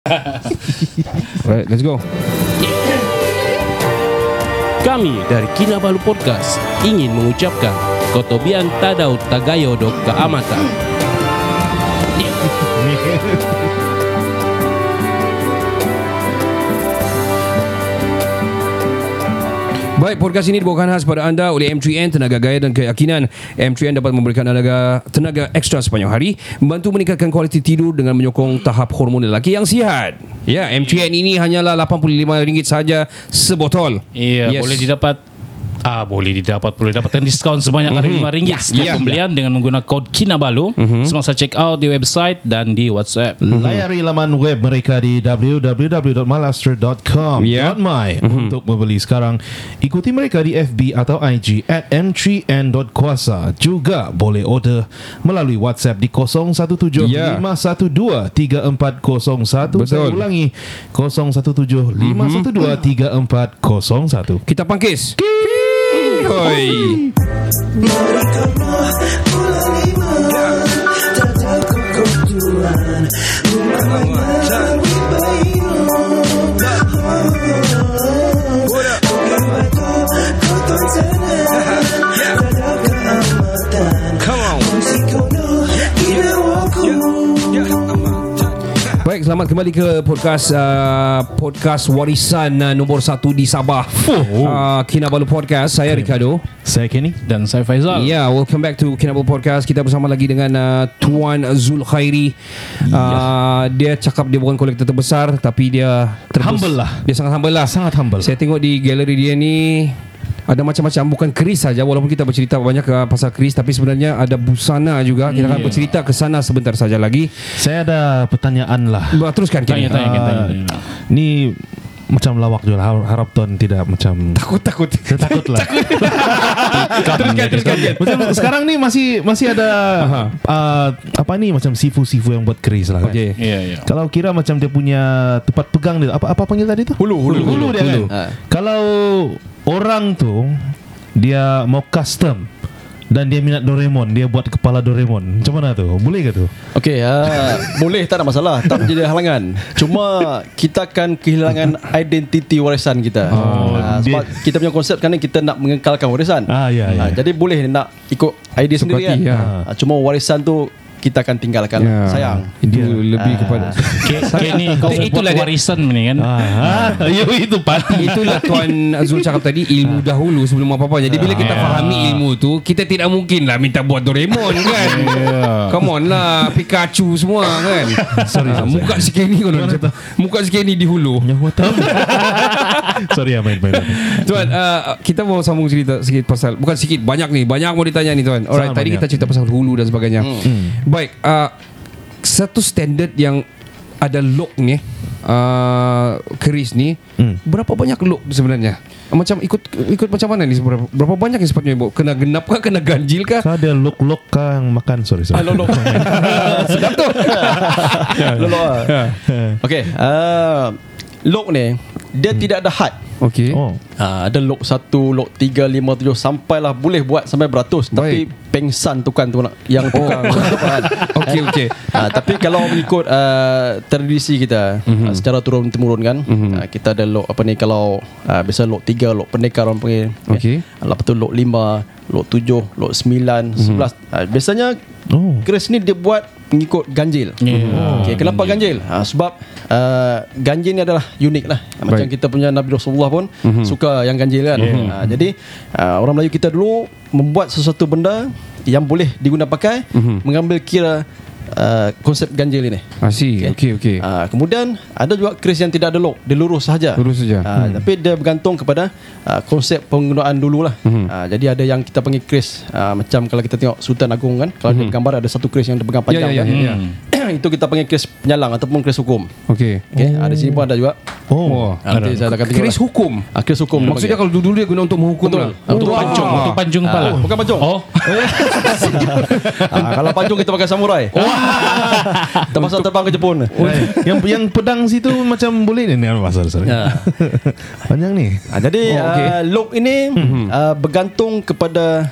Alright, let's go. Kami dari Kinabalu Podcast ingin mengucapkan Kotobian Tadau Tagayo Dok Keamatan. Baik, podcast ini dibawakan khas pada anda oleh M3N Tenaga Gaya dan Keyakinan. M3N dapat memberikan anda tenaga ekstra sepanjang hari, membantu meningkatkan kualiti tidur dengan menyokong tahap hormon lelaki yang sihat. Ya, M3N ini hanyalah RM85 saja sebotol. Iya, yes. boleh didapat Ah boleh didapat boleh dapatkan diskaun sebanyak RM5 mm-hmm. setiap yeah, pembelian yeah. dengan menggunakan kod Kinabalu mm-hmm. semasa check out di website dan di WhatsApp. Mm-hmm. Layari laman web mereka di www.malaster.com.my yeah. mm-hmm. untuk membeli sekarang. Ikuti mereka di FB atau IG at m3n.kuasa. Juga boleh order melalui WhatsApp di 017 yeah. 512 3401. Saya ulangi 017 512 3401. Kita pangkis. Oi. Baik, selamat kembali ke podcast uh, podcast warisan uh, nombor satu di Sabah. Oh. Uh, Kinabalu Podcast. Saya Ricardo. Saya Kenny dan saya Faizal. Yeah, welcome back to Kinabalu Podcast. Kita bersama lagi dengan uh, Tuan Zul Khairi. Uh, yeah. Dia cakap dia bukan kolektor terbesar, tapi dia terbes- humble lah. Dia sangat humble lah. Sangat humble. Saya tengok di galeri dia ni ada macam-macam bukan keris saja walaupun kita bercerita banyak ke pasal keris tapi sebenarnya ada busana juga. Kita akan yeah. bercerita ke sana sebentar saja lagi. Saya ada pertanyaan lah. Teruskan tanya, tanya, tanya, tanya, tanya. Uh, ni macam lawak juga harap, harap tuan tidak macam takut takut. Takut lah. Teruskan teruskan macam sekarang ni masih masih ada uh, apa ni macam sifu sifu yang buat keris lah kan. Okay. yeah, yeah. kalau kira macam dia punya tempat pegang dia apa apa panggil tadi tu? Hulu hulu hulu, hulu. dia hulu. kan? Uh. kalau orang tu dia mau custom dan dia minat Doraemon dia buat kepala Doraemon. Macam mana tu? Boleh ke tu? Okey uh, boleh tak ada masalah. Tak menjadi halangan. Cuma kita akan kehilangan identiti warisan kita. Oh, uh, sebab dia... kita punya konsep kan kita nak mengekalkan warisan. Ah, ya, ya. Uh, jadi boleh nak ikut idea Seperti, sendiri kan? ya. uh, cuma warisan tu kita akan tinggalkan. Yeah. sayang. Itu yeah. lebih uh, kepada okay, ni kau itulah warisan ni kan? Ah, ya, itu pasti. Itulah tuan Azul cakap tadi ilmu dahulu sebelum apa-apa. Jadi bila kita yeah. fahami ilmu tu kita tidak mungkin lah minta buat Doraemon kan? Yeah. come on lah Pikachu semua kan? Sorry, sorry. muka sikit ni kalau muka sikit ni di hulu sorry ya main-main tuan uh, kita mau sambung cerita sikit pasal bukan sikit banyak ni. Banyak mau ditanya ni tuan. Alright tadi kita cerita pasal hulu dan sebagainya. Hmm. Baik, uh, satu standard yang ada lock ni, uh, keris ni, hmm. berapa banyak lock sebenarnya? Macam ikut ikut macam mana ni berapa, berapa banyak yang sepatutnya ibu? Kena genap kah? Kena ganjil kah? Ada lock lock kah yang makan? Sorry sorry. Ah, lock lock. Sedap tu. lock lock. Okay. Uh, lock ni dia hmm. tidak ada had. Okey. Oh. Ha, ada lok 1, lok 3, 5, 7 sampailah boleh buat sampai beratus Baik. tapi pengsan tukang tu nak yang oh. tukang. okey okey. Ha, tapi kalau mengikut uh, tradisi kita mm-hmm. uh, secara turun temurun kan mm-hmm. uh, kita ada lok apa ni kalau uh, biasa lok 3 lok pendekar orang panggil. Okey. Okay. Lepas tu lok 5, lok 7, lok 9, mm-hmm. 11. Uh, biasanya oh. keris ni dia buat mengikut ganjil. Yeah. Okay, kenapa ganjil? Ha, sebab uh, ganjil ni adalah unik lah. Macam Baik. kita punya Nabi Rasulullah pun mm-hmm. suka yang ganjil kan. Yeah. Ha, jadi uh, orang Melayu kita dulu membuat sesuatu benda yang boleh digunakan pakai mm-hmm. mengambil kira Uh, konsep ganjil ini. Masih. Ah, okey okey. Uh, kemudian ada juga kris yang tidak ada lock, dia lurus saja. Lurus saja. Uh, hmm. tapi dia bergantung kepada uh, konsep penggunaan dululah. Hmm. Uh, jadi ada yang kita panggil kris uh, macam kalau kita tengok Sultan Agung kan, kalau hmm. dia gambar ada satu kris yang berpegang panjang ya, ya, kan. Ya, ya, ya. itu kita panggil kris penyalang ataupun kris hukum. Okey. Okey, oh. ada sini pun ada juga. Oh. Uh, nanti saya akan kris hukum. Uh, kris hukum. Hmm. Maksudnya kalau dulu dia guna untuk menghukum lah. Untuk pancung, untuk pancung kepala. Bukan pancung. Oh. kalau pancung kita pakai samurai. Termasuk terbang ke Jepun oh, Yang yang pedang situ Macam boleh ni Masa sorry. Ya. Panjang ni ha, Jadi oh, okay. uh, Loop ini mm-hmm. uh, Bergantung kepada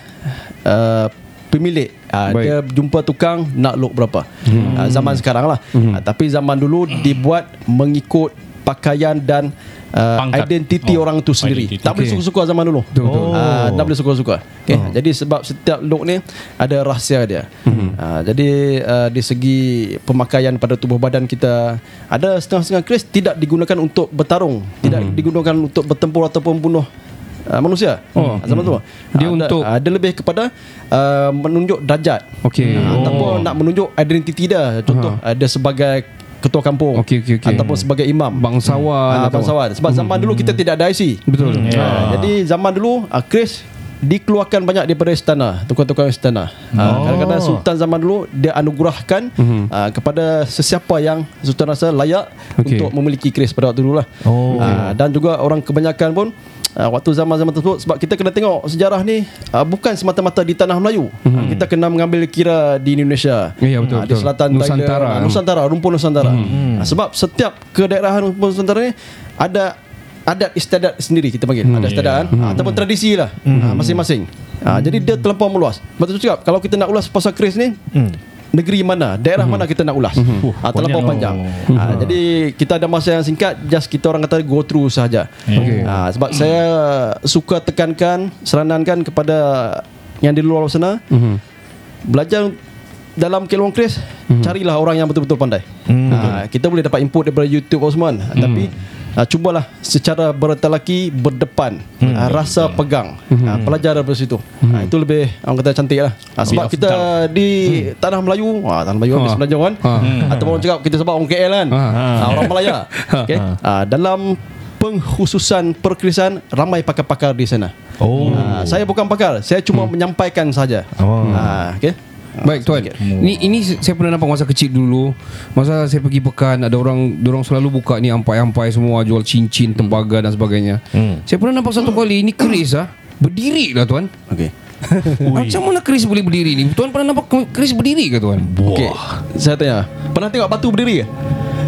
uh, pemilik uh, dia jumpa tukang nak look berapa hmm. uh, zaman sekarang lah hmm. uh, tapi zaman dulu dibuat mengikut pakaian dan uh, identiti oh, orang tu sendiri. Identity. Tak okay. boleh suka-suka zaman dulu. Oh. Uh, tak boleh suka-suka. Okay. Oh. Jadi sebab setiap look ni ada rahsia dia. Mm-hmm. Uh, jadi uh, di segi pemakaian pada tubuh badan kita ada setengah-setengah kris tidak digunakan untuk bertarung, mm-hmm. tidak mhm. digunakan untuk bertempur ataupun bunuh uh, manusia. Oh, zaman tu. Dia uh, untuk ada, ada lebih kepada uh, menunjuk darjat. Okey. Uh, oh. Ataupun nak menunjuk identiti dia. Contoh uh-huh. ada sebagai ketua kampung okay, okay, okay. ataupun sebagai imam bangsawan hmm. bangsawan sebab zaman hmm. dulu kita tidak ada IC betul yeah. uh, jadi zaman dulu uh, Chris dikeluarkan banyak daripada istana tukang-tukang istana oh. kadang-kadang sultan zaman dulu dia anugerahkan uh-huh. uh, kepada sesiapa yang sultan rasa layak okay. untuk memiliki Chris pada waktu dulu lah oh. uh, dan juga orang kebanyakan pun uh, waktu zaman-zaman tersebut sebab kita kena tengok sejarah ni uh, bukan semata-mata di tanah Melayu hmm. uh, kita kena mengambil kira di Indonesia ya, betul, uh, di selatan Nusantara Thailand, uh, Nusantara rumpun Nusantara hmm. uh, sebab setiap kedaerahan rumpun Nusantara ni ada adat istiadat sendiri kita panggil hmm. ada istiadat yeah. hmm. ataupun tradisi lah hmm. uh, masing-masing uh, hmm. jadi dia terlampau meluas betul cakap kalau kita nak ulas pasal kris ni hmm negeri mana, daerah mm-hmm. mana kita nak ulas. Mm-hmm. Uh, terlampau panjang. Mm-hmm. Uh, jadi kita ada masa yang singkat, just kita orang kata go through saja. Okay. Uh, sebab mm-hmm. saya suka tekankan, seranankan kepada yang di luar sana, mm-hmm. belajar dalam keluang kris, mm-hmm. carilah orang yang betul-betul pandai. Mm-hmm. Uh, kita boleh dapat input daripada YouTube semua, mm-hmm. tapi uh, cubalah secara bertalaki berdepan hmm. uh, rasa pegang hmm. uh, pelajar dari situ hmm. uh, itu lebih orang kata cantik lah uh, sebab yeah, kita di hmm. tanah Melayu uh, tanah Melayu habis belajar kan hmm. ataupun orang cakap kita sebab orang KL kan uh, orang Malaya okay? uh, dalam pengkhususan perkrisan ramai pakar-pakar di sana. Oh. Uh, saya bukan pakar, saya cuma hmm. menyampaikan saja. Oh. Uh, okay. Baik tuan. Ni ini saya pernah nampak masa kecil dulu. Masa saya pergi pekan ada orang orang selalu buka ni ampai-ampai semua jual cincin, tembaga dan sebagainya. Hmm. Saya pernah nampak satu kali ini keris ah. Berdiri lah tuan. Okey. Macam mana keris boleh berdiri ni? Tuan pernah nampak keris berdiri ke tuan? Okey. Saya tanya. Pernah tengok batu berdiri ke?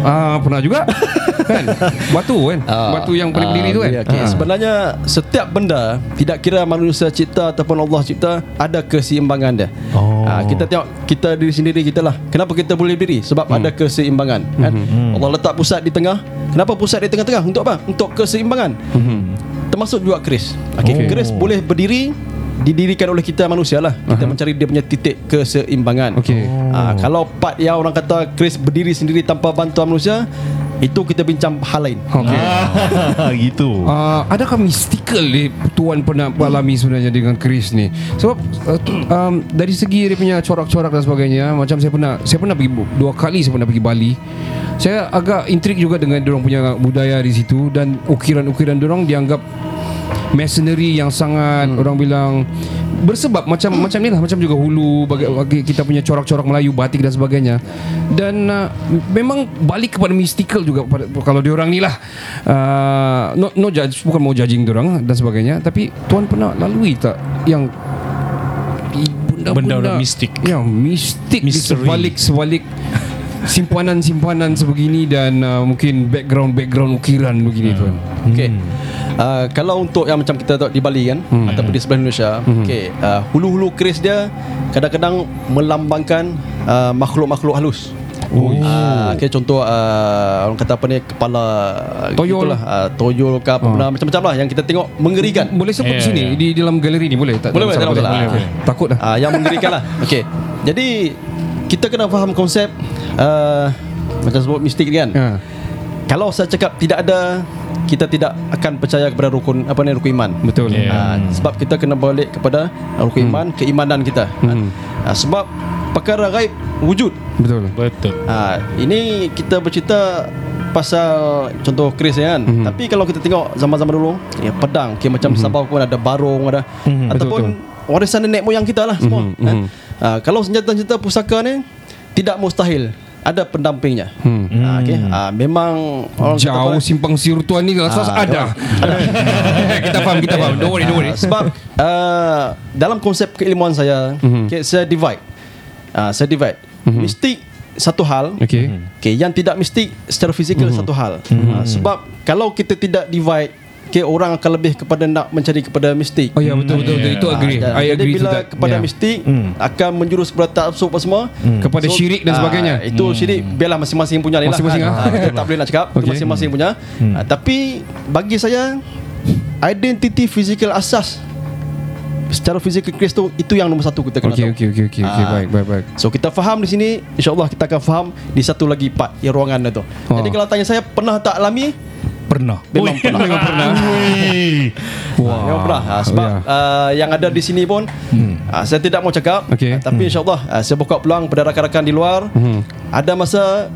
Ah pernah juga kan batu kan ah, batu yang paling berdiri ah, tu kan okay. ah. sebenarnya setiap benda tidak kira manusia cipta ataupun Allah cipta ada keseimbangan dia oh. ah, kita tengok kita diri sendiri kita lah kenapa kita boleh berdiri sebab hmm. ada keseimbangan kan hmm. Allah letak pusat di tengah kenapa pusat di tengah-tengah untuk apa untuk keseimbangan hmm. termasuk juga keris okay. oh. keris boleh berdiri didirikan oleh kita manusia lah kita uh-huh. mencari dia punya titik keseimbangan okay. oh. uh, kalau part yang orang kata Chris berdiri sendiri tanpa bantuan manusia itu kita bincang hal lain okay. ah, gitu uh, adakah mystical ni tuan pernah alami sebenarnya dengan Chris ni sebab uh, um, dari segi dia punya corak-corak dan sebagainya macam saya pernah saya pernah pergi dua kali saya pernah pergi Bali saya agak intrik juga dengan dia punya budaya di situ dan ukiran-ukiran dia dianggap masonry yang sangat hmm. orang bilang bersebab macam macam ni lah macam juga hulu bagi, bagi kita punya corak-corak Melayu batik dan sebagainya dan uh, memang balik kepada mystical juga pada, kalau diorang ni lah uh, no, no judge bukan mau judging diorang dan sebagainya tapi tuan pernah lalui tak yang benda-benda mistik yang mistik sebalik sebalik simpanan-simpanan sebegini dan uh, mungkin background-background ukiran begini hmm. tuan okey hmm. Uh, kalau untuk yang macam kita di Bali kan hmm. ataupun di sebelah Indonesia hmm. okey uh, hulu-hulu keris dia kadang-kadang melambangkan uh, makhluk-makhluk halus Oh. Uh, okay, contoh uh, orang kata apa ni kepala toyol lah uh, toyol ke apa oh. macam-macam lah yang kita tengok mengerikan boleh sebut yeah. sini di dalam galeri ni boleh tak boleh, boleh, boleh, boleh, boleh. Okay. takut dah uh, yang mengerikan lah okey jadi kita kena faham konsep uh, macam sebut mistik kan uh. Kalau saya cakap tidak ada kita tidak akan percaya kepada rukun apa ni rukun iman. Betul. Yeah. Uh, sebab kita kena balik kepada rukun hmm. iman, keimanan kita. Hmm. Uh, sebab perkara gaib wujud. Betul. Betul. Uh, ini kita bercerita pasal contoh Chris kan. Hmm. Tapi kalau kita tengok zaman-zaman dulu, ya pedang, okay, macam hmm. Sabah pun ada barong ada hmm. ataupun betul, warisan nenek moyang kita lah semua. Hmm. Kan? Hmm. Uh, kalau senjata-senjata pusaka ni tidak mustahil ada pendampingnya. Hmm. Ha, okay. ha, memang orang jauh kata, simpang siur tuan ni rasa ha, ada. ada. kita faham, kita faham. Don't worry, don't worry. Sebab uh, dalam konsep keilmuan saya, mm-hmm. okay, saya divide. Uh, saya divide. Mm-hmm. Mistik satu hal. Okay. Okay, yang tidak mistik secara fizikal mm-hmm. satu hal. Mm-hmm. Uh, sebab kalau kita tidak divide okay, orang akan lebih kepada nak mencari kepada mistik. Oh ya betul betul, betul. itu agree. Ah, I jadi agree bila that. kepada Yeah. mistik akan menjurus kepada taksub apa semua Kepada syirik dan ah, sebagainya. itu syirik biarlah masing-masing punya lah Masing-masing, kan. ah. Ah, kita tak boleh nak cakap Okay. masing-masing punya Ah, tapi bagi saya identiti fizikal asas secara fizikal Chris tu itu yang nombor satu kita kena Okey tahu okey okey okey okey Ah. baik baik baik. So kita faham di sini InsyaAllah kita akan faham Di satu lagi part Di ruangan itu Oh. Jadi kalau tanya saya Pernah tak alami Pernah. Memang pernah Memang pernah Wah. Memang pernah ha, Sebab Ya. uh, Yang ada di sini pun uh, Saya tidak mau cakap Okey. uh, Tapi insyaAllah uh, Saya buka peluang Pada rakan-rakan di luar Ada masa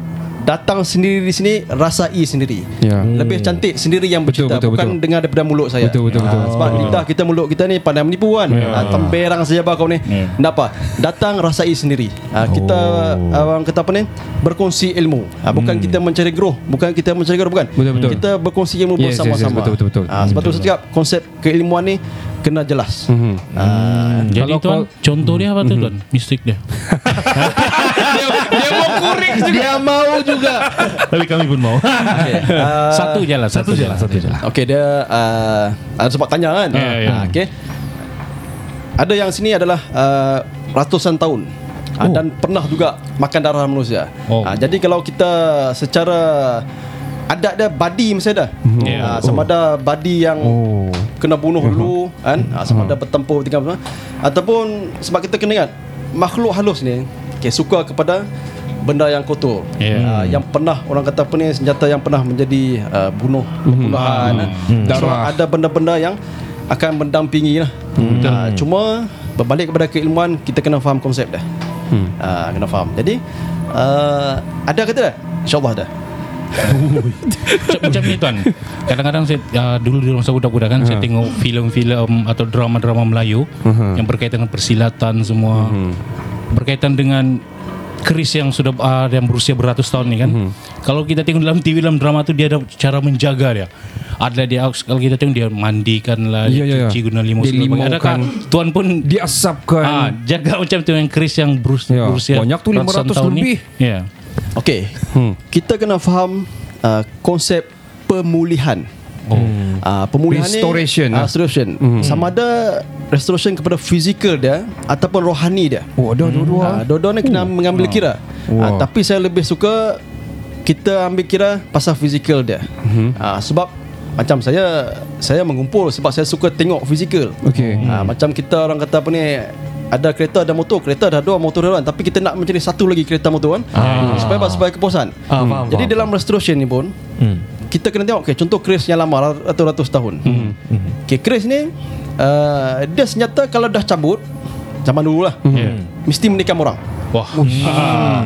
Datang sendiri di sini Rasai sendiri Ya. Lebih cantik sendiri yang Betul, bercerita betul, Bukan betul. dengar daripada mulut saya Betul, betul, betul. Ah, Sebab lidah kita mulut kita ni Pandai menipu kan yeah. Temberang saja bah kau ni Ya. Tak apa Datang rasai sendiri Ah, Kita Orang kata apa ni Berkongsi ilmu Ah, Bukan kita mencari grow Bukan kita mencari grow Bukan Betul, betul. Kita berkongsi ilmu Yes, yes, yes, bersama-sama betul, betul, betul. Ah, Sebab tu saya cakap Konsep keilmuan ni Kena jelas Mhm. Ah, Jadi Kalau tuan, kau- contoh dia apa tu tuan? Mistik dia. dia, dia mau kurik Dia mau juga Tapi kami pun mau okay. Ah, Satu je lah, Satu je lah Satu je lah Okey dia uh, ada sebab tanya kan. Ya, ya. Ah, Okey. Ada yang sini adalah uh, ratusan tahun oh. dan pernah juga makan darah manusia. Oh. Ah, jadi kalau kita secara adat dia badi mesti ada. Ya. Ah, sama ada badi yang Oh. kena bunuh dulu kan ah, sama ada bertempur tinggal apa ataupun sebab kita kena ingat makhluk halus ni okay, suka kepada benda yang kotor. Ya. Ah, yang pernah orang kata apa ni senjata yang pernah menjadi uh, bunuh pembunuhan kan. so Darah. ada benda-benda yang akan mendampingi lah. Ah, cuma berbalik kepada keilmuan kita kena faham konsep dah Ah, kena faham. Jadi uh, ada kata dah insyaallah ada. Macam, macam ni tuan. Kadang-kadang saya uh, Dulu di masa budak-budak kan Saya tengok filem-filem Atau drama-drama Melayu Yang berkaitan dengan persilatan semua. Berkaitan dengan Keris yang sudah uh, Yang berusia beratus tahun ni kan Kalau kita tengok dalam TV Dalam drama tu Dia ada cara menjaga dia Ada dia Kalau kita tengok dia Mandikan lah Ya, Dia ya. cuci guna limau segala. Adakah tuan pun Diasapkan. Ah, jaga macam tu yang keris yang berus, Ya, berusia banyak tu, ratusan 500 tahun ni. lebih. Ya. Okey. Hmm. Kita kena faham uh, konsep pemulihan. Oh. Uh, pemulihan Restoration, ni ah. uh, restoration. Sama ada restoration kepada fizikal dia ataupun rohani dia. Oh, ada dua-dua. Uh, dua-dua ni kena mengambil kira. Wow. Uh, tapi saya lebih suka kita ambil kira pasal fizikal dia. Uh, sebab macam saya saya mengumpul sebab saya suka tengok fizikal. Okey. Ha, macam kita orang kata apa ni ada kereta ada motor kereta dah dua motor dah tapi kita nak mencari satu lagi kereta motor kan Ah. supaya apa supaya kepuasan Ah, faham, jadi faham, dalam restoration ni pun Hmm. kita kena tengok okay, contoh keris yang lama ratus-ratus tahun hmm. okay, keris ni uh, dia senjata kalau dah cabut zaman dulu lah Ya. mesti menikam orang Wah.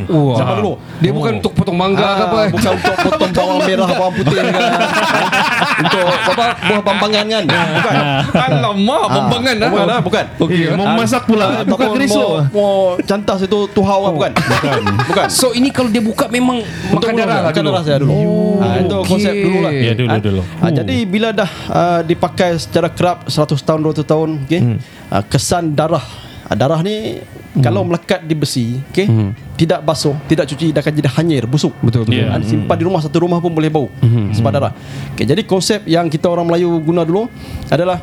Wah. zaman dulu Dia bukan untuk potong mangga ke apa? Ah, Bukan untuk potong bawang merah Bawang putih ke Untuk apa Buah pampangan kan Bukan Alamak, pembangan ah, Bukan lah Bukan Okey. Eh, Mau masak pula Ah, Bukan kerisau mau, cantas itu tuhau oh, bukan? Bukan. bukan. So ini kalau dia buka memang makan darah lah Makan dulu. darah saya dulu. Oh, Ah, itu konsep dulu lah. Ya, dulu, Ah, dulu. ah, jadi bila dah ah, dipakai secara kerap 100 tahun 200 tahun, okey. ah, kesan darah Ah, darah ni kalau melekat di besi, okey, tidak basuh, tidak cuci, dia akan jadi hanyir, busuk. Betul betul. Ya. Ah, simpan di rumah satu rumah pun boleh bau sebab darah. Okay, jadi konsep yang kita orang Melayu guna dulu adalah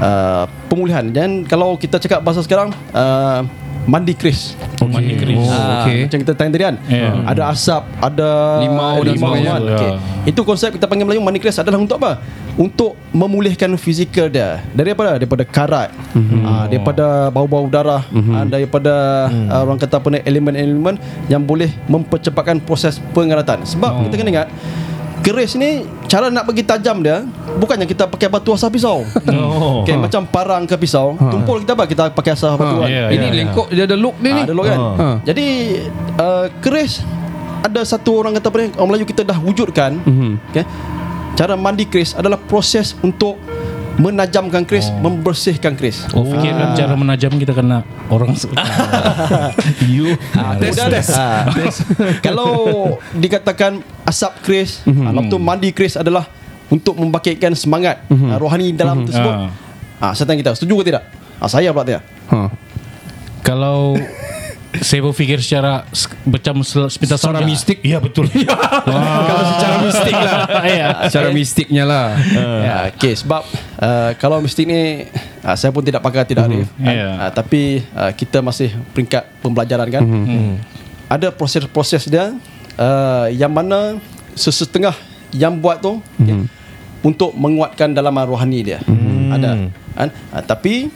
uh, pemulihan. Dan kalau kita cakap bahasa sekarang uh, mandi keris. Oh, mandi keris. Oh, Ah, okey. Macam kita tanya tadi kan Ya. Ada asap Ada Limau dan sebagainya. Ya. okay. Itu konsep kita panggil Melayu Mandi keris adalah untuk apa? Untuk memulihkan fizikal dia Daripada Daripada karat Mhm. ah, Daripada bau-bau darah ah, Daripada Mhm. ah, Orang kata apa ni Elemen-elemen Yang boleh mempercepatkan proses pengaratan Sebab Oh. kita kena ingat Keris ni Cara nak bagi tajam dia Bukannya kita pakai batu asah pisau Oh. okay, Macam parang ke pisau Tumpul kita apa Kita pakai asah batu kan ya, Ini ya, lengkok dia ada look dia ni. Ah, ada look kan. Ha. Jadi uh, keris ada satu orang kata apa ni orang Melayu kita dah wujudkan. Mhm. Okay. Cara mandi keris adalah proses untuk menajamkan keris, oh. membersihkan keris. Oh, fikir Ah. cara menajam kita kena orang You Ah, kemudian, ah, kalau dikatakan asap keris, Mhm. mm-hmm. waktu mandi keris adalah untuk membangkitkan semangat mm-hmm. rohani dalam Mhm. tersebut. Ah. saya tanya kita, setuju ke tidak? Ah, saya pula tidak. Ha. Kalau Saya berfikir secara macam sepintas Secara saja. mistik. Iya betul. Kalau secara mistik lah. Iya. Secara mistiknya lah. Ya, okay, sebab uh, kalau mistik ni uh, saya pun tidak pakar tidak arif. kan? Ya. Uh, tapi uh, kita masih peringkat pembelajaran kan. Ada proses-proses dia uh, yang mana sesetengah yang buat tu okay, untuk menguatkan dalaman rohani dia. Ada kan? Uh, tapi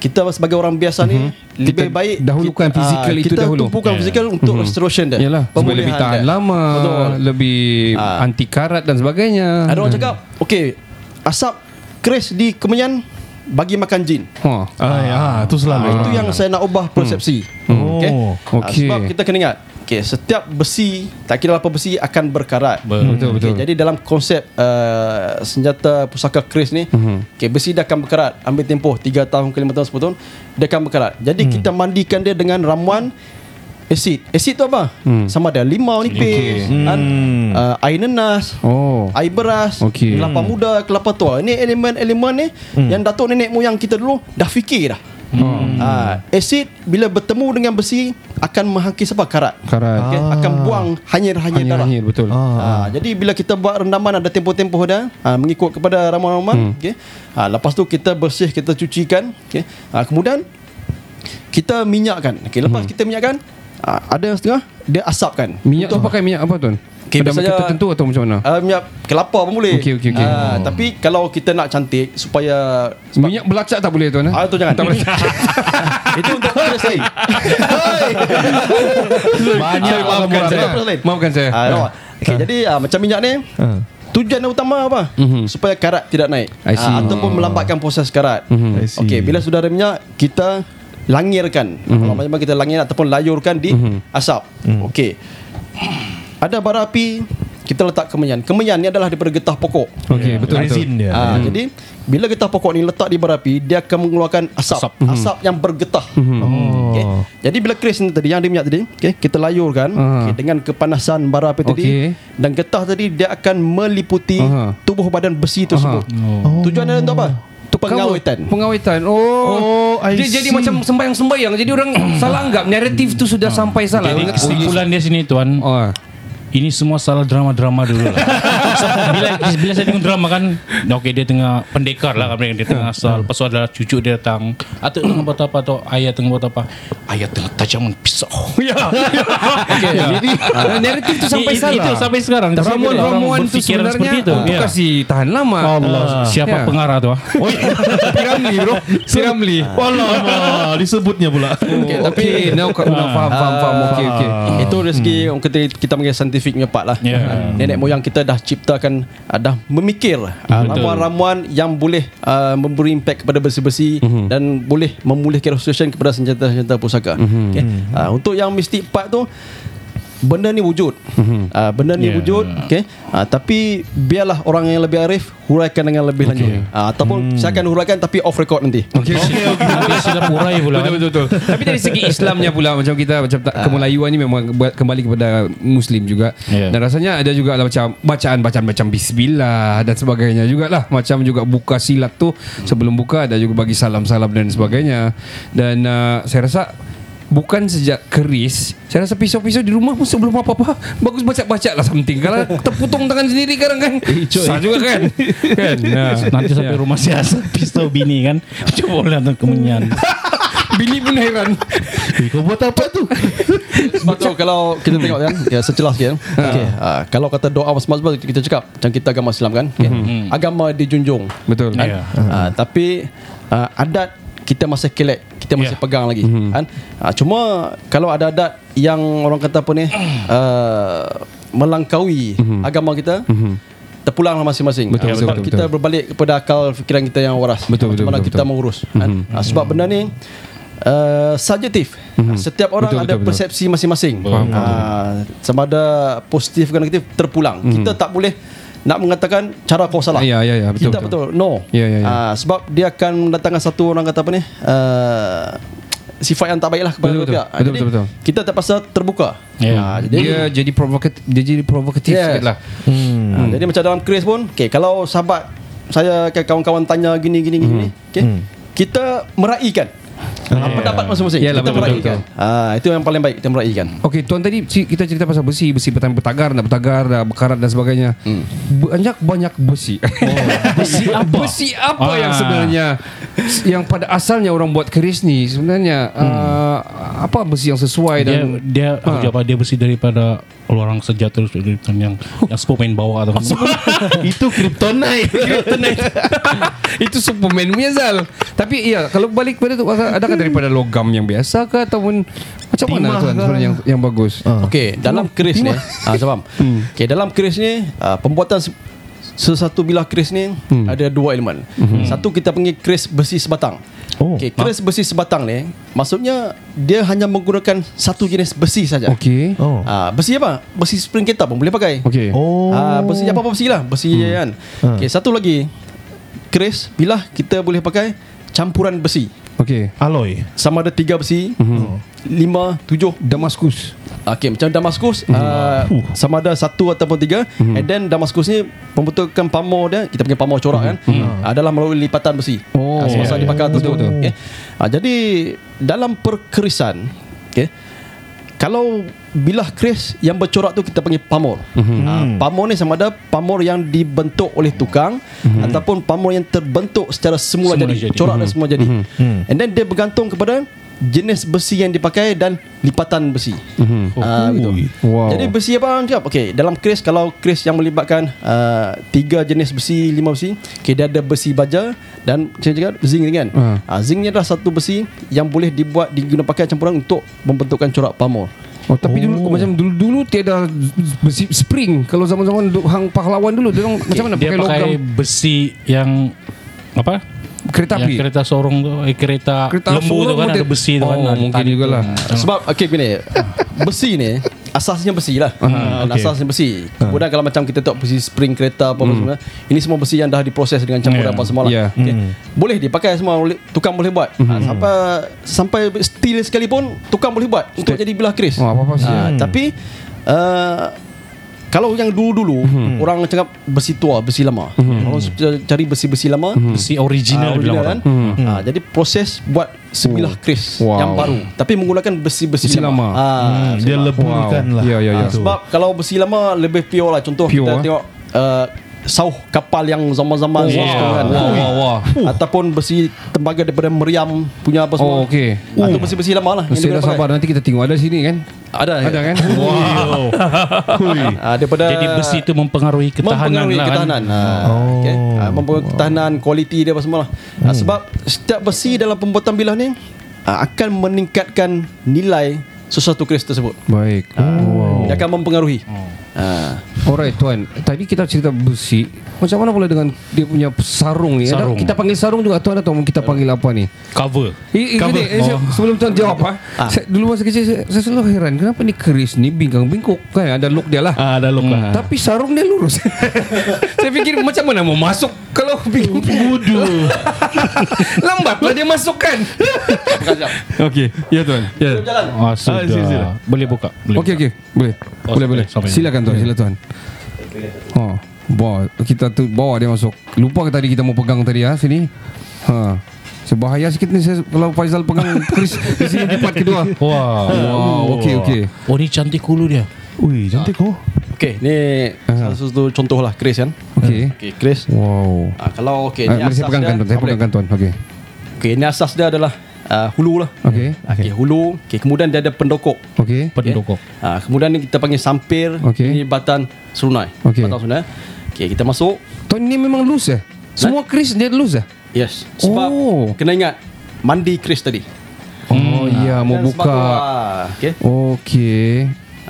kita sebagai orang biasa ni lebih Kita baik dahulukan kita, fizikal ah, itu kita dahulu. tumpukan fizikal untuk restoration dia. Yalah, supaya lebih tahan dia. lama, Betul. lebih Ah. anti karat dan sebagainya. Ada orang cakap, okey, asap keris di kemenyan bagi makan jin. Ha. Ah, ya, tu selalu. Ah, itu yang saya nak ubah persepsi. Oh, Okey. Ah, okey. sebab kita kena ingat, okey, setiap besi, tak kira apa besi akan berkarat. Betul betul. Okey, jadi dalam konsep uh, senjata pusaka keris ni, okey, besi dia akan berkarat. Ambil tempoh 3 tahun ke 5 tahun 10 tahun, dia akan berkarat. Jadi kita mandikan dia dengan ramuan asid. Asid tu apa? Sama ada limau nipis, kan? Uh, air nenas, Oh. air beras, Okey. kelapa muda, kelapa tua. Ini elemen-elemen ni yang datuk nenek moyang kita dulu dah fikir dah. Hmm. Ha, asid bila bertemu dengan besi akan menghangkis apa karat. Karat. Okay? Akan buang hanyir-hanyir darah. Hanyir-hanyir betul. Ah. Ha, jadi bila kita buat rendaman ada tempoh-tempoh dah ha, mengikut kepada ramuan-ramuan okey. Ha, lepas tu kita bersih kita cucikan okey. Ha, kemudian kita minyakkan. Okey lepas kita minyakkan ha, ada yang setengah dia asapkan. Minyak tu pakai minyak apa tuan? Biasanya- minyak tertentu atau macam mana? Uh, minyak kelapa pun boleh. Okey, okey, okey. Ah, tapi kalau kita nak cantik supaya Minyak belacak tak boleh tuan? eh? Ah tu jangan. Tak boleh. Itu untuk lain. Banyak maafkan saya. saya. Maafkan saya. Ah, no. Okey, jadi macam minyak ni. Tujuan utama apa? Supaya karat tidak naik I see. Ah, Ataupun melambatkan proses karat see. Okey, bila sudah ada minyak Kita langirkan Kalau macam kita langir Ataupun layurkan di asap Okey Ada bara api Kita letak kemenyan Kemenyan ni adalah daripada getah pokok Okey, betul betul. Resin dia. Ah, Jadi bila getah pokok ni letak di bara api, dia akan mengeluarkan asap, asap, asap yang bergetah. Oh. Okay. Jadi bila keris ni tadi yang ada minyak tadi, okay, kita layurkan Ah. okay, dengan kepanasan bara api tadi Okey. dan getah tadi dia akan meliputi Aha. tubuh badan besi tersebut. Oh. Tujuan dia untuk apa? Pengawetan. Pengawetan. Oh. Oh, I dia jadi see. macam sembayang-sembayang. Jadi orang salah anggap naratif tu sudah sampai salah. Jadi Oh, kesimpulan dia sini tuan, Oh. Ini semua salah drama-drama dulu lah. so, bila, bila saya tengok drama kan, okey dia tengah pendekar lah kan dia tengah asal. Lepas tu ada cucu dia datang. Atuk tengah buat apa atau ayah tengah buat apa. Ayah tengah tajaman pisau. Ya. Okey, jadi ah, naratif tu sampai salah. Itu sampai sekarang. Sampai orang Ramuan-ramuan tu sebenarnya itu. Ya. kasih tahan lama. Allah, siapa Ya. pengarah tu? ah? Piramli bro. Piramli. Alamak, disebutnya pula. Okey, tapi now kau nak faham faham faham. Okey okey. Itu orang kata kita panggil scientific punya part lah. Ya. Ah, Nenek moyang kita dah ciptakan ah, dah memikir Betul. ramuan-ramuan yang boleh ah, memberi impact kepada besi-besi dan boleh memulihkan restoration kepada senjata-senjata pusaka. Okay. Ah, untuk yang mistik part tu benda ni wujud. Ah, benda ni Ya. wujud, okey. Ah, tapi biarlah orang yang lebih arif huraikan dengan lebih lanjut. Ah, ataupun saya akan huraikan tapi off record nanti. Okey. Nanti silap urai pula. Betul betul betul. Tapi dari segi Islamnya pula macam kita macam tak, kemelayuan ni memang buat kembali kepada Muslim juga. Ya. Dan rasanya ada juga lah macam bacaan-bacaan macam bismillah dan sebagainya jugalah. Macam juga buka silat tu sebelum buka ada juga bagi salam-salam dan sebagainya. Dan uh, saya rasa Bukan sejak keris Saya rasa pisau-pisau di rumah pun sebelum apa-apa Bagus baca-baca lah something Kalau terputung tangan sendiri kadang kan Sah juga kan Kan nah. Nanti sampai rumah siasat pistol bini kan. Coba lihat kemenyan. Bini pun heran Eh, Kau buat apa tu? Sebab tu kalau kita tengok kan ya, Sejelas sikit kan okay. uh, Kalau kata doa masing-masing Kita cakap Macam kita agama Islam kan okay. Agama dijunjung Betul kan? Ya. uh, Tapi uh, Adat kita masih kelek Kita masih Ya. pegang lagi kan? uh, Cuma Kalau ada adat Yang orang kata apa ni uh, Melangkaui Agama kita Terpulanglah masing-masing Betul, Ah, betul, Sebab betul, kita betul. berbalik Kepada akal fikiran kita yang waras Betul, betul, Macam mana betul, kita betul. mengurus kan? Ah, Sebab benda ni Uh, subjektif Setiap orang Betul, ada betul, betul. persepsi masing-masing Faham, faham. Ah, sama ada positif ke negatif terpulang. Hmm. Kita tak boleh nak mengatakan cara kau salah. Ya, ya, ya, betul, Kita betul. betul. No. Ya, ya, ya. Ah, sebab dia akan mendatangkan satu orang kata apa ni? Uh, sifat yang tak baiklah kepada Betul, betul. pihak. Ah, Betul, jadi betul, betul. Kita terpaksa terbuka. Ya. Ah, jadi Dia jadi provokatif Dia jadi provokatif Yes. sikit lah Hmm. Ah, jadi macam dalam keris pun, okay, kalau sahabat saya kawan-kawan tanya gini gini gini, okay, kita meraihkan. Ah, pendapat masing-masing. Yalah, kita betul, meraihkan. Ah, itu yang paling baik kita meraihkan. Okey, tuan tadi kita cerita pasal besi, besi petang bertagar, nak bertagar, nak berkarat dan sebagainya. Banyak banyak besi. Besi apa? besi apa Ah. yang sebenarnya yang pada asalnya orang buat keris ni sebenarnya uh, apa besi yang sesuai dia dan dia aku Ha. jawab dia bersih daripada orang sejata yang yang Superman bawa atau Itu kryptonite. itu Superman punya Zal. Tapi iya, kalau balik pada tu adakah daripada logam yang biasa ke ataupun macam mana tuan sebenarnya yang yang bagus? Ah. Okey, dalam keris ni, ah faham. Hmm. Okey, dalam keris ni ah, pembuatan se- sesatu bilah keris ni Hmm. ada dua elemen. Satu kita panggil keris besi sebatang. Oh. Okey, keris besi sebatang ni maksudnya dia hanya menggunakan satu jenis besi saja. Okey. Oh. Ah, besi apa? Besi spring kereta pun boleh pakai. Okey. Oh. Ah, besi apa-apa besi lah Besi hmm. kan Ah. okay, Satu lagi Keris Bilah kita boleh pakai Campuran besi Okey. Alloy. Sama ada tiga besi Hmm. Lima Tujuh Damaskus. Okay macam Damaskus uh, Sama ada satu ataupun tiga And then Damaskus ni Pembentukan pamor dia Kita panggil pamor corak kan Adalah melalui lipatan besi Oh, Ah, Semasa ya. dibakar Betul, tersebut betul. okay. Ah, Jadi Dalam perkerisan okay, Kalau Bilah keris Yang bercorak tu Kita panggil pamor Ah, Pamor ni sama ada Pamor yang dibentuk oleh tukang Ataupun pamor yang terbentuk Secara semula, Semula jadi. jadi. Corak dia semua jadi And then dia bergantung kepada Jenis besi yang dipakai Dan lipatan besi Ah, gitu. Wow. Jadi besi apa cakap? Okey, dalam keris kalau keris yang melibatkan uh, tiga jenis besi, lima besi, okay, dia ada besi baja dan saya cakap zinc ni kan. Ah. Uh. zinc ni adalah satu besi yang boleh dibuat digunakan pakai campuran untuk membentukkan corak pamor. Oh, tapi dulu macam dulu-dulu tiada besi spring. Kalau zaman-zaman hang pahlawan dulu dia orang macam mana dia pakai pakai logam besi yang apa? Kereta yang api. kereta sorong tu eh, kereta, Kereta lembu tu kan ada besi tu Oh, kan mungkin jugalah. sebab okey gini, besi ni asasnya besi lah. Uh, okey. Asasnya besi. Kemudian kalau macam kita tengok besi spring kereta apa semua, ini semua besi yang dah diproses dengan campuran Yeah. apa semua lah. Yeah. Okay. Boleh dipakai semua tukang boleh buat. Ah, sampai sampai steel sekalipun tukang boleh buat untuk jadi bilah keris. Oh, apa-apa sih. Ah, tapi uh, kalau yang dulu-dulu orang cakap besi tua, besi lama. Orang suka cari besi-besi lama. besi original, Ah, bilang original kan orang. Ah, Jadi proses buat sebilah keris Wow. Yang baru Tapi menggunakan besi-besi Besi lama. Ah, Hmm, besi dia lama. lebulkan Wow. lah. Ya, ya, ya. Ah, Sebab kalau besi lama Lebih pure lah Contoh Pure, kita ah. tengok uh, Sauh kapal yang zaman-zaman Wah, wow. kan wah, wah, wah. Ataupun besi tembaga daripada meriam Punya apa semua Oh, okey. Ah, Itu besi-besi lama lah dia dah sabar nanti kita tengok ada sini kan. Ada Ada kan? Wow. Hui. Ah, daripada jadi besi itu mempengaruhi ketahanan mempengaruhi lah kan. ketahanan. Ha, Oh. okay. mempengaruhi ketahanan, kualiti dia apa semua lah. Ha, sebab setiap besi dalam pembuatan bilah ni akan meningkatkan nilai sesuatu keris tersebut. Baik. Oh. Dia akan mempengaruhi. Ha. Alright tuan. Tadi kita cerita besi. Macam mana pula dengan Dia punya sarung ni? Ada- Sarung. Kita panggil sarung juga Tuan atau kita panggil apa ni? Cover. I, i, Cover. gini, eh, saya- Sebelum tuan jawab ha, saya, Dulu masa kecil saya, saya selalu heran Kenapa ni keris ni Bingkang-bingkuk kan Ada look dia lah. Ah, ada look lah. Tapi sarung dia lurus. Saya fikir macam mana mau masuk Kalau bingkuk Wudu Lambat lah dia masukkan. Okey. Ya tuan. Ya. Jalan. ah, sudah. sila, sila. boleh buka? Boleh Okey okey. Boleh. Oh, Boleh boleh. sampai- Silakan tuan. Silakan tuan. Oh Bawa Kita tu bawa dia masuk. Lupa ke tadi kita mau pegang tadi ha Sini? Ha. Sebahaya sikit ni saya, Kalau Faizal pegang Chris Di sini di part kedua. Wah. Wow Okey okey. Oh ni cantik hulu dia. Ui, cantik oh. Okey, ni salah satu contoh lah keris kan. Okey Okey, keris. Wow Ha, kalau okey, Ah, ni Mari saya asas pegangkan dia. tuan Saya pegangkan tuan Okey Okey, ni asas dia adalah uh, hulu lah. Okey Okey, hulu. Okey, kemudian dia ada pendokok. Okey Pendokok. Ha, kemudian ni kita panggil sampir. Okey. Ini batan serunai. Okey. Batan serunai. Okey, kita masuk. Tuan ni memang loose eh Semua Chris dia loose eh Yes. Sebab Oh. kena ingat mandi Chris tadi. Oh ya Mau buka Okey. Okey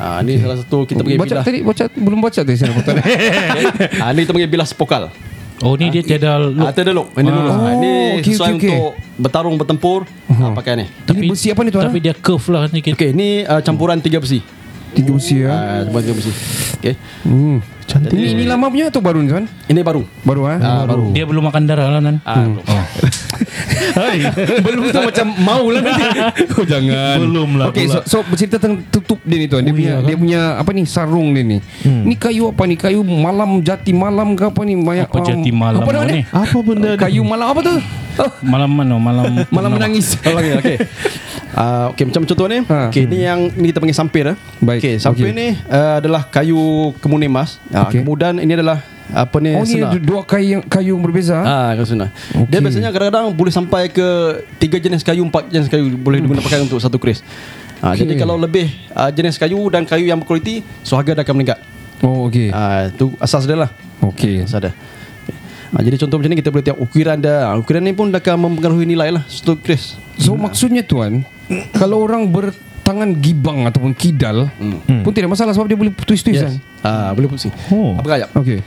Ha, ni salah satu kita panggil Baca bilah. tadi baca Belum baca tadi saya tuan Ha, ni kita panggil bilah spokal. Oh ni dia tiada Ha, look. ada look. Ini. Ha, ini Oh, okey, sesuai okey, okey. untuk bertarung bertempur. Ha, pakai ni. Ini besi apa ni tuan Tapi dia curve lah ni. Okey, ni uh, campuran tiga besi. Tiga besi ya Ha, campuran tiga besi. Okey. Hmm. Cantik. Ini, ini lama punya atau baru ni tuan? Ini baru. Baru ah. Ah, baru. Dia belum makan darah lah nan. Ah, belum. Hai. Belum tu macam mau lah nanti. Oh jangan. Belum lah Okey, so, so bercerita tentang tutup dia ni tuan. Dia Oh, punya iya kan? dia punya apa ni sarung dia ni. Ni kayu apa ni? Kayu malam jati malam ke apa ni? Banyak Apa jati malam Apa ni? Apa benda ni? Kayu malam apa tu? Malam mana malam Malam menangis. Oh, okay, okay. Uh, okay, macam contoh ni. Ha. Okay, ni yang ni kita panggil sampir. Eh. Baik, Okay, sampir okey. ni uh, adalah kayu kemuning emas. Uh, Okey. Kemudian ini adalah apa ni Oh ni senar. ada dua kayu kayu yang berbeza. Ah, kayu senar. Dia Okey. biasanya kadang-kadang boleh sampai ke tiga jenis kayu, empat jenis kayu boleh digunakan pakai untuk satu kris. Ah, Okey. Jadi kalau lebih uh, jenis kayu dan kayu yang berkualiti, so harga dah akan meningkat. Oh okey. Ah, itu asas dia lah. Okey. Asas dia. Ah, jadi contoh macam ni kita boleh tengok ukiran dia. Ah, ukiran ni pun akan mempengaruhi nilai lah satu kris. So maksudnya tuan, kalau orang bertangan gibang ataupun kidal pun tidak masalah sebab dia boleh twist-twist kan. Ah, boleh pusing. Oh. Apa kaya? Okey.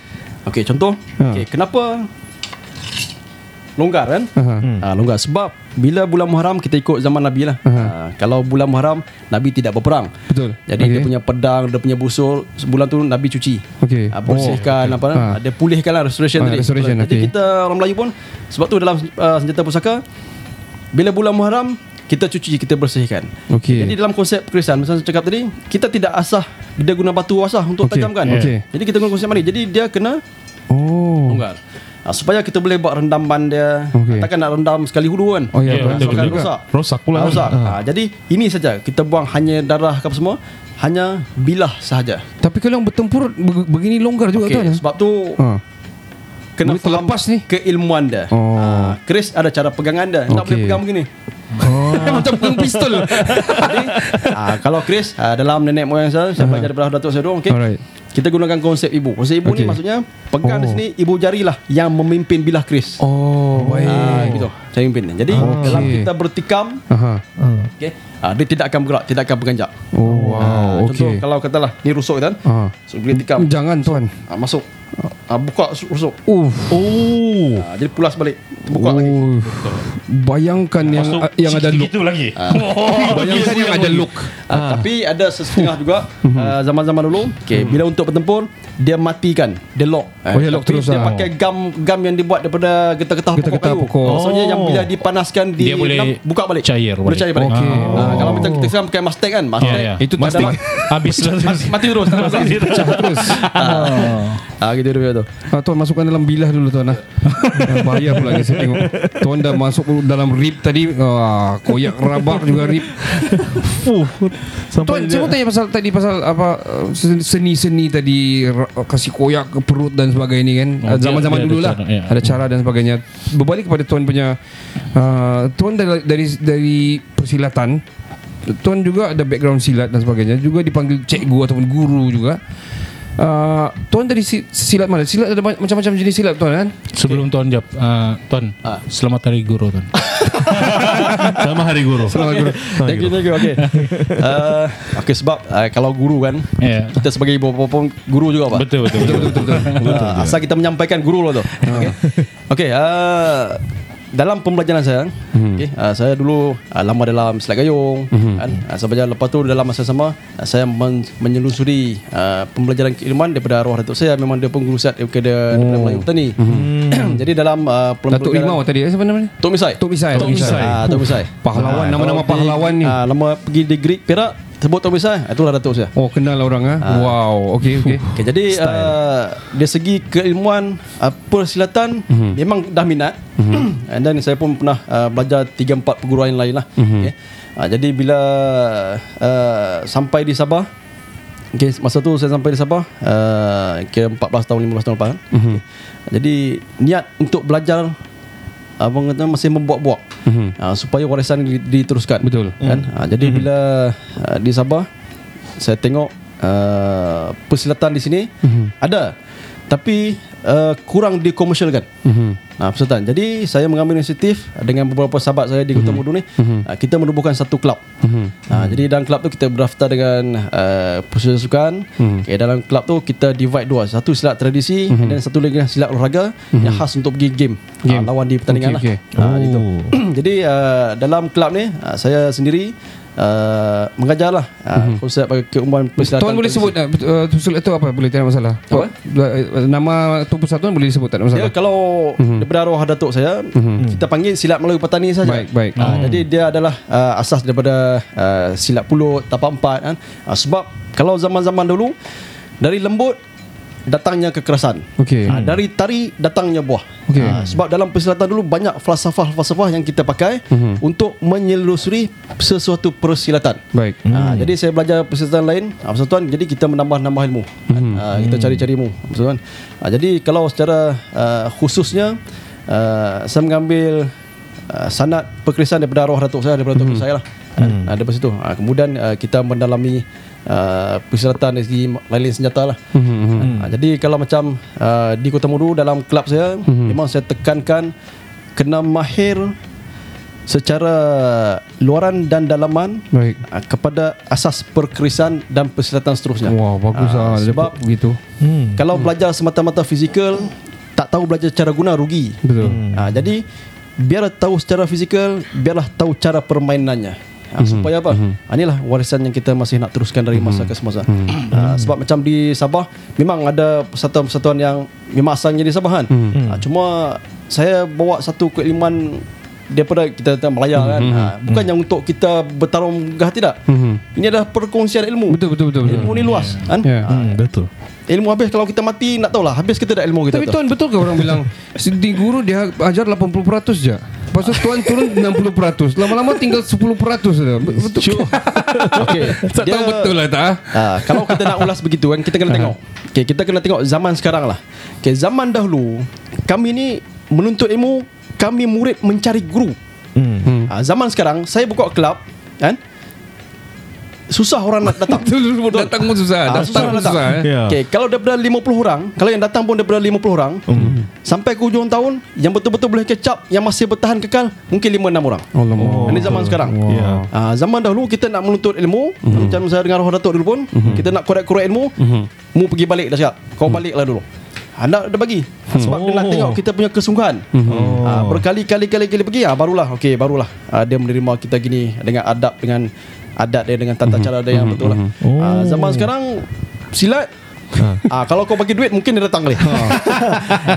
Okey, contoh. Ha. Okey, kenapa longgar kan? Aha. Ah, longgar sebab bila bulan Muharram kita ikut zaman Nabi lah. Ah, kalau bulan Muharram Nabi tidak berperang. Betul. Jadi Okey. dia punya pedang, dia punya busur sebulan tu Nabi cuci. Okey. Ah, bersihkan Oh, apa Ah. Dia pulihkan lah restoration Ah, tadi. restoration, Jadi okey. kita orang Melayu pun sebab tu dalam uh, senjata pusaka bila bulan Muharram kita cuci, kita bersihkan. Okey. Jadi dalam konsep Kristian Macam saya cakap tadi Kita tidak asah Dia guna batu asah Untuk Okey, tajamkan okey. Jadi kita guna konsep mari Jadi dia kena Oh. Longgar ha, Supaya kita boleh buat rendaman dia Okey. Takkan nak rendam sekali hulu kan Oh ya, betul, betul, Akan betul. rosak Rosak pula. ha, Rosak Ah. ha, Jadi ini saja Kita buang hanya darah ke apa semua Hanya bilah sahaja Tapi kalau yang bertempur be- begini longgar juga Okey, tuan. Sebab tu Ha. Kena Boleh terlepas faham ni. Keilmuan dia Oh. ha, Chris ada cara pegangan dia Tak Okey. boleh pegang begini Oh. Macam pegang pistol. Jadi ha, Kalau Chris ha, Dalam nenek moyang saya Saya belajar daripada Datuk saya dulu okay? Alright. Kita gunakan konsep ibu Konsep ibu Okey. ni maksudnya Pegang Oh. di sini Ibu jarilah Yang memimpin bilah Chris Oh, baik. Ah, gitu. Saya pimpin. Jadi Okey. dalam kita bertikam, Aha. okey. Ah, dia tidak akan bergerak, tidak akan berganjak. Oh, Ah, wow. Contoh Okey. kalau katalah ni rusuk kan. Ah. So boleh tikam. Jangan tuan. Ah, masuk. Ah, buka rusuk. Uff. Oh. Ah, jadi pulas balik. Buka lagi. Uff. Bayangkan yang Masuk yang ada look. Itu lagi. Bayangkan yang ada look. Ah, Tapi ada setengah juga ah, zaman-zaman dulu. Okay, bila untuk bertempur dia matikan, dia lock. Ah, Oh, dia lock terus, Dia ah. pakai gam gam yang dibuat daripada getah-getah pokok Getah-getah kayu. pokok. Maksudnya Oh. yang bila dipanaskan di Dia boleh buka balik. cair Boleh balik. cair balik. Okey. Ah, kalau macam kita sekarang pakai Mustang kan, Mustang. Ya, ya. Itu pasti Habis lah. mati, mati terus. Mati terus. Ah, gitu dia tu. Ah, tuan masukkan dalam bilah dulu tuan ah. Ah, Bahaya pula ni saya tengok. Tuan dah masuk dalam rib tadi. Ah, koyak rabak juga rib. Fuh. Tuan, saya mau tanya pasal tadi pasal apa seni-seni tadi kasih koyak ke perut dan sebagainya kan. Oh, Ah, Zaman-zaman dulu lah. cara, ya. Ada cara dan sebagainya. Berbalik kepada tuan punya uh, tuan dari, dari dari persilatan Tuan juga ada background silat dan sebagainya Juga dipanggil cikgu ataupun guru juga uh, Tuan dari si- silat mana? Silat ada ma- macam-macam jenis silat tuan kan? Sebelum tuan jawab, ah, tuan, Ah. selamat hari guru tuan. Sama hari guru. Selamat guru Thank you, thank you. Okay. Uh, okay, sebab uh, kalau guru kan, Ya. kita sebagai ibu bapa pun guru juga pak. Betul betul betul. betul, betul. Uh, asal kita menyampaikan guru lah tu. Okay. okay uh, dalam pembelajaran saya, okay, uh, saya dulu uh, lama dalam silat gayung, kan. Uh, saya belajar lepas tu dalam masa sama, uh, saya men- menyelusuri uh, pembelajaran keilmuan daripada arwah datuk saya. Memang dia pun guru silat daripada, daripada Melayu Petani. Jadi dalam uh, Datuk Rimau tadi eh, siapa namanya? Tok Misai. Tok Misai Tok Misai. Ah, Tok Misai. Pahlawan Nama-nama Kalau pahlawan di- ni Ah, nama pergi di Greek Perak sebut Tok Misai. Itulah datuk saya. Oh kenal lah orang ah. Wow Okey okey Okay, jadi uh, dari segi keilmuan uh, persilatan Mhm. memang dah minat. And then saya pun pernah uh, belajar 3 4 perguruan lain lah. Mhm. Okay. Uh, jadi bila uh, sampai di Sabah Okay, masa tu saya sampai di Sabah uh, Kira 14 tahun 15 tahun lepas kan? Mhm. okay. Jadi niat untuk belajar Abang kata masih membuat-buat Mhm. uh, Supaya warisan di- diteruskan Betul. kan? Uh, jadi bila uh, di Sabah Saya tengok uh, Persilatan di sini Ada Tapi uh, kurang dikomersialkan Mhm. Ha, persilatan. Jadi saya mengambil inisiatif dengan beberapa sahabat saya di Kota Mudu ni, ha, kita menubuhkan satu kelab. Mhm. Ha, jadi dalam kelab tu kita berdaftar dengan uh, pusat sukan. Okay, dalam kelab tu kita divide dua, satu silat tradisi dan satu lagi silat olahraga yang khas untuk pergi game, Game. Ha, lawan di pertandingan Okey, lah. okey. Ha, gitu. jadi uh, dalam kelab ni uh, saya sendiri uh, mengajarlah uh, konsep keumuman persilatan. Tuan boleh sebut uh, uh, itu apa Boleh tidak ada masalah Apa? Uh, Nama tu persatuan boleh disebut Tak ada Ya, masalah kalau daripada arwah datuk saya, kita panggil silat Melayu Petani saja. Baik, baik. Ah, Jadi dia adalah uh, asas daripada uh, silat pulut, tapak empat kan. Uh, sebab kalau zaman-zaman dulu dari lembut datangnya kekerasan. Okey. Ha, dari tari datangnya buah. Okey. Ha, sebab dalam persilatan dulu banyak falsafah-falsafah yang kita pakai Mhm. untuk menyelusuri sesuatu persilatan. Baik. Ha, jadi saya belajar persilatan lain, ha, Tuan. Jadi kita menambah-nambah ilmu. Mhm. Ha, kita cari-cari ilmu, Tuan. Ha, jadi kalau secara uh, khususnya uh, saya mengambil uh, sanad perkrisan daripada arwah datuk saya daripada datuk saya lah. Hmm. Ha, daripada situ. Ha, kemudian uh, kita mendalami uh, persilatan dari segi lain-lain senjata lah. Hmm. Ha, jadi kalau macam uh, di Kota Muru dalam kelab saya hmm. memang saya tekankan kena mahir secara luaran dan dalaman Baik. uh, kepada asas perkrisan dan persilatan seterusnya. Wah, bagus Ah, ah. sebab begitu. Hmm. kalau belajar semata-mata fizikal tak tahu belajar cara guna rugi. Betul. Ha, jadi biarlah tahu secara fizikal, biarlah tahu cara permainannya. Ha, supaya apa? Ha, inilah warisan yang kita masih nak teruskan dari masa ke semasa. Ha, sebab macam di Sabah memang ada persatuan-persatuan yang memang asalnya di Sabah kan. Ha, cuma saya bawa satu keilmuan daripada kita tentang Melaya kan. Ha, bukan yang untuk kita bertarung gah tidak. Ini adalah perkongsian ilmu. Betul betul betul. betul. Ilmu ni luas kan. Ya. Ha, Hmm, betul. Ilmu habis kalau kita mati nak tahulah habis kita dah ilmu kita Tapi tu. tuan betul ke orang bilang di guru dia ajar 80% je. Lepas tu tuan turun 60%. Lama-lama tinggal 10% saja. Betul. Okey. Tak tahu betul lah tak? Ha, kalau kita nak ulas begitu kan kita kena tengok. Okey, kita kena tengok zaman sekarang lah. Okey, zaman dahulu kami ni menuntut ilmu, kami murid mencari guru. Hmm. Ha, zaman sekarang saya buka kelab kan? Susah orang nak datang. Datang pun susah. Ah, Datang susah pun datang. susah. eh. Ya. Okay, kalau daripada 50 orang, kalau yang datang pun daripada 50 orang, sampai ke hujung tahun, yang betul-betul boleh kecap, yang masih bertahan kekal, mungkin 5-6 orang. Alamak. Ini zaman sekarang. Ya. Ah, zaman dahulu kita nak menuntut ilmu, macam saya dengar Roh Datuk dulu pun, kita nak korek-korek ilmu, mu pergi balik dah siap. Kau baliklah dulu. Anda dah bagi Sebab dia nak Oh. tengok kita punya kesungguhan Oh. Ah, Berkali-kali kali kali pergi ah, Barulah Okey barulah ah, Dia menerima kita gini Dengan adab Dengan adat dia Dengan tata cara dia yang betul lah. Ah, Zaman sekarang Silat ah, Kalau kau bagi duit Mungkin dia datang kali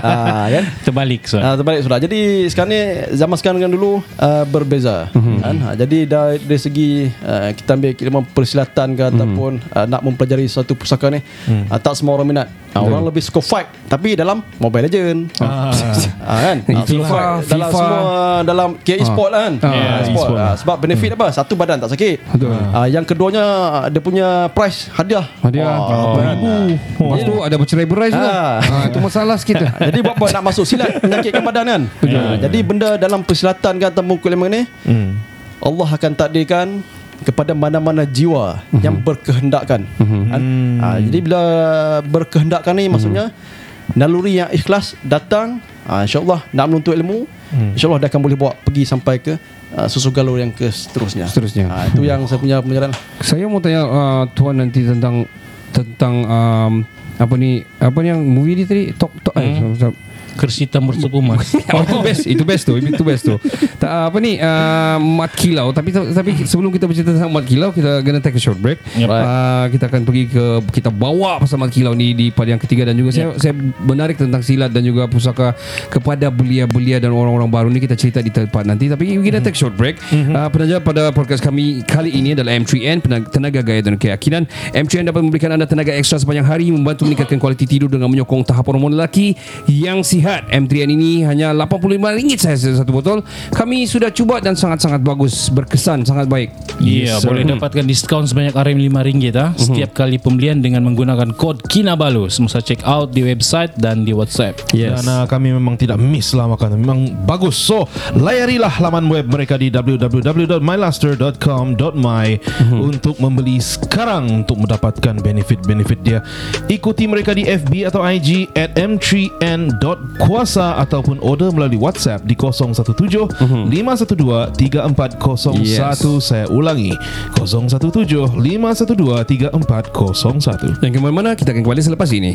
ah, kan? Terbalik so. Ah, terbalik sudah. Jadi sekarang ni zaman sekarang dengan dulu uh, berbeza. Kan? Ha, jadi dari, dari segi uh, kita ambil ilmu persilatan ke ataupun uh, nak mempelajari satu pusaka ni uh, tak semua orang minat. Uh, orang lebih suka fight tapi dalam Mobile Legend. Ah. Ah, kan? Ah, FIFA, fight dalam FIFA. semua dalam ke e-sport lah kan. Ah, Ah, e-sport. e-sport. Ah, sebab benefit apa? Satu badan tak sakit. Betul. Ah, yang keduanya dia punya price hadiah. Hadiah. Wah, Oh, kan? Lepas tu ada bercerai-berai juga. Ah. Ah, itu masalah sikit. Jadi buat apa nak masuk silat menyakitkan badan kan? Ha, jadi benda dalam persilatan kan ataupun ilmu ni Hmm. Allah akan takdirkan kepada mana-mana jiwa yang berkehendakkan. Kan? Ha, jadi bila berkehendakkan ni maksudnya naluri yang ikhlas datang ha, insya-Allah nak menuntut ilmu insya-Allah dia akan boleh bawa pergi sampai ke uh, susu galur yang ke seterusnya. Seterusnya. Ha, itu yang saya punya penjelasan. Saya mau tanya uh, tuan nanti tentang tentang um, apa ni apa ni yang movie ni tadi top top Hmm. eh, Kersita Mercubuh Mas. Oh, itu best, itu best tu, itu best tu. Tak, apa ni, uh, mat kilau. Tapi tapi sebelum kita bercerita tentang mat kilau, kita gonna take a short break. Yep. Uh, kita akan pergi ke kita bawa pasal mat kilau ni di pada yang ketiga dan juga saya saya menarik tentang silat dan juga pusaka kepada belia-belia dan orang-orang baru ni kita cerita di tempat nanti. Tapi kita take a short break. Uh, penaja pada podcast kami kali ini adalah M3N penaga- tenaga gaya dan keyakinan. M3N dapat memberikan anda tenaga ekstra sepanjang hari membantu meningkatkan kualiti tidur dengan menyokong tahap hormon lelaki yang sihat. M3N ini hanya RM85 saja satu botol. Kami sudah cuba dan sangat-sangat bagus, berkesan, sangat baik. Ya, sir. boleh dapatkan diskaun sebanyak RM5 ah setiap kali pembelian dengan menggunakan kod KINABALU semasa check out di website dan di WhatsApp. Yes. Dan uh, kami memang tidak miss lah makanan Memang bagus So layarilah laman web mereka di www.mylaster.com.my Untuk membeli sekarang Untuk mendapatkan benefit-benefit dia Ikuti mereka di FB atau IG At m3n.kuasa Ataupun order melalui WhatsApp Di 017 512 3401 Yes. Saya ulangi 017 512 3401 Dan ke mana-mana kita akan kembali selepas ini.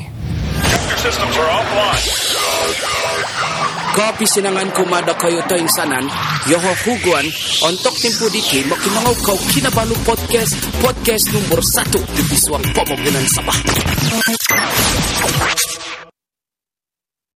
Kopi sinangan kumada kayo to insanan, yoho huguan, ontok tempo diki, makimangaw kau kinabalu podcast, podcast nomor satu di Biswang Pembangunan Sabah.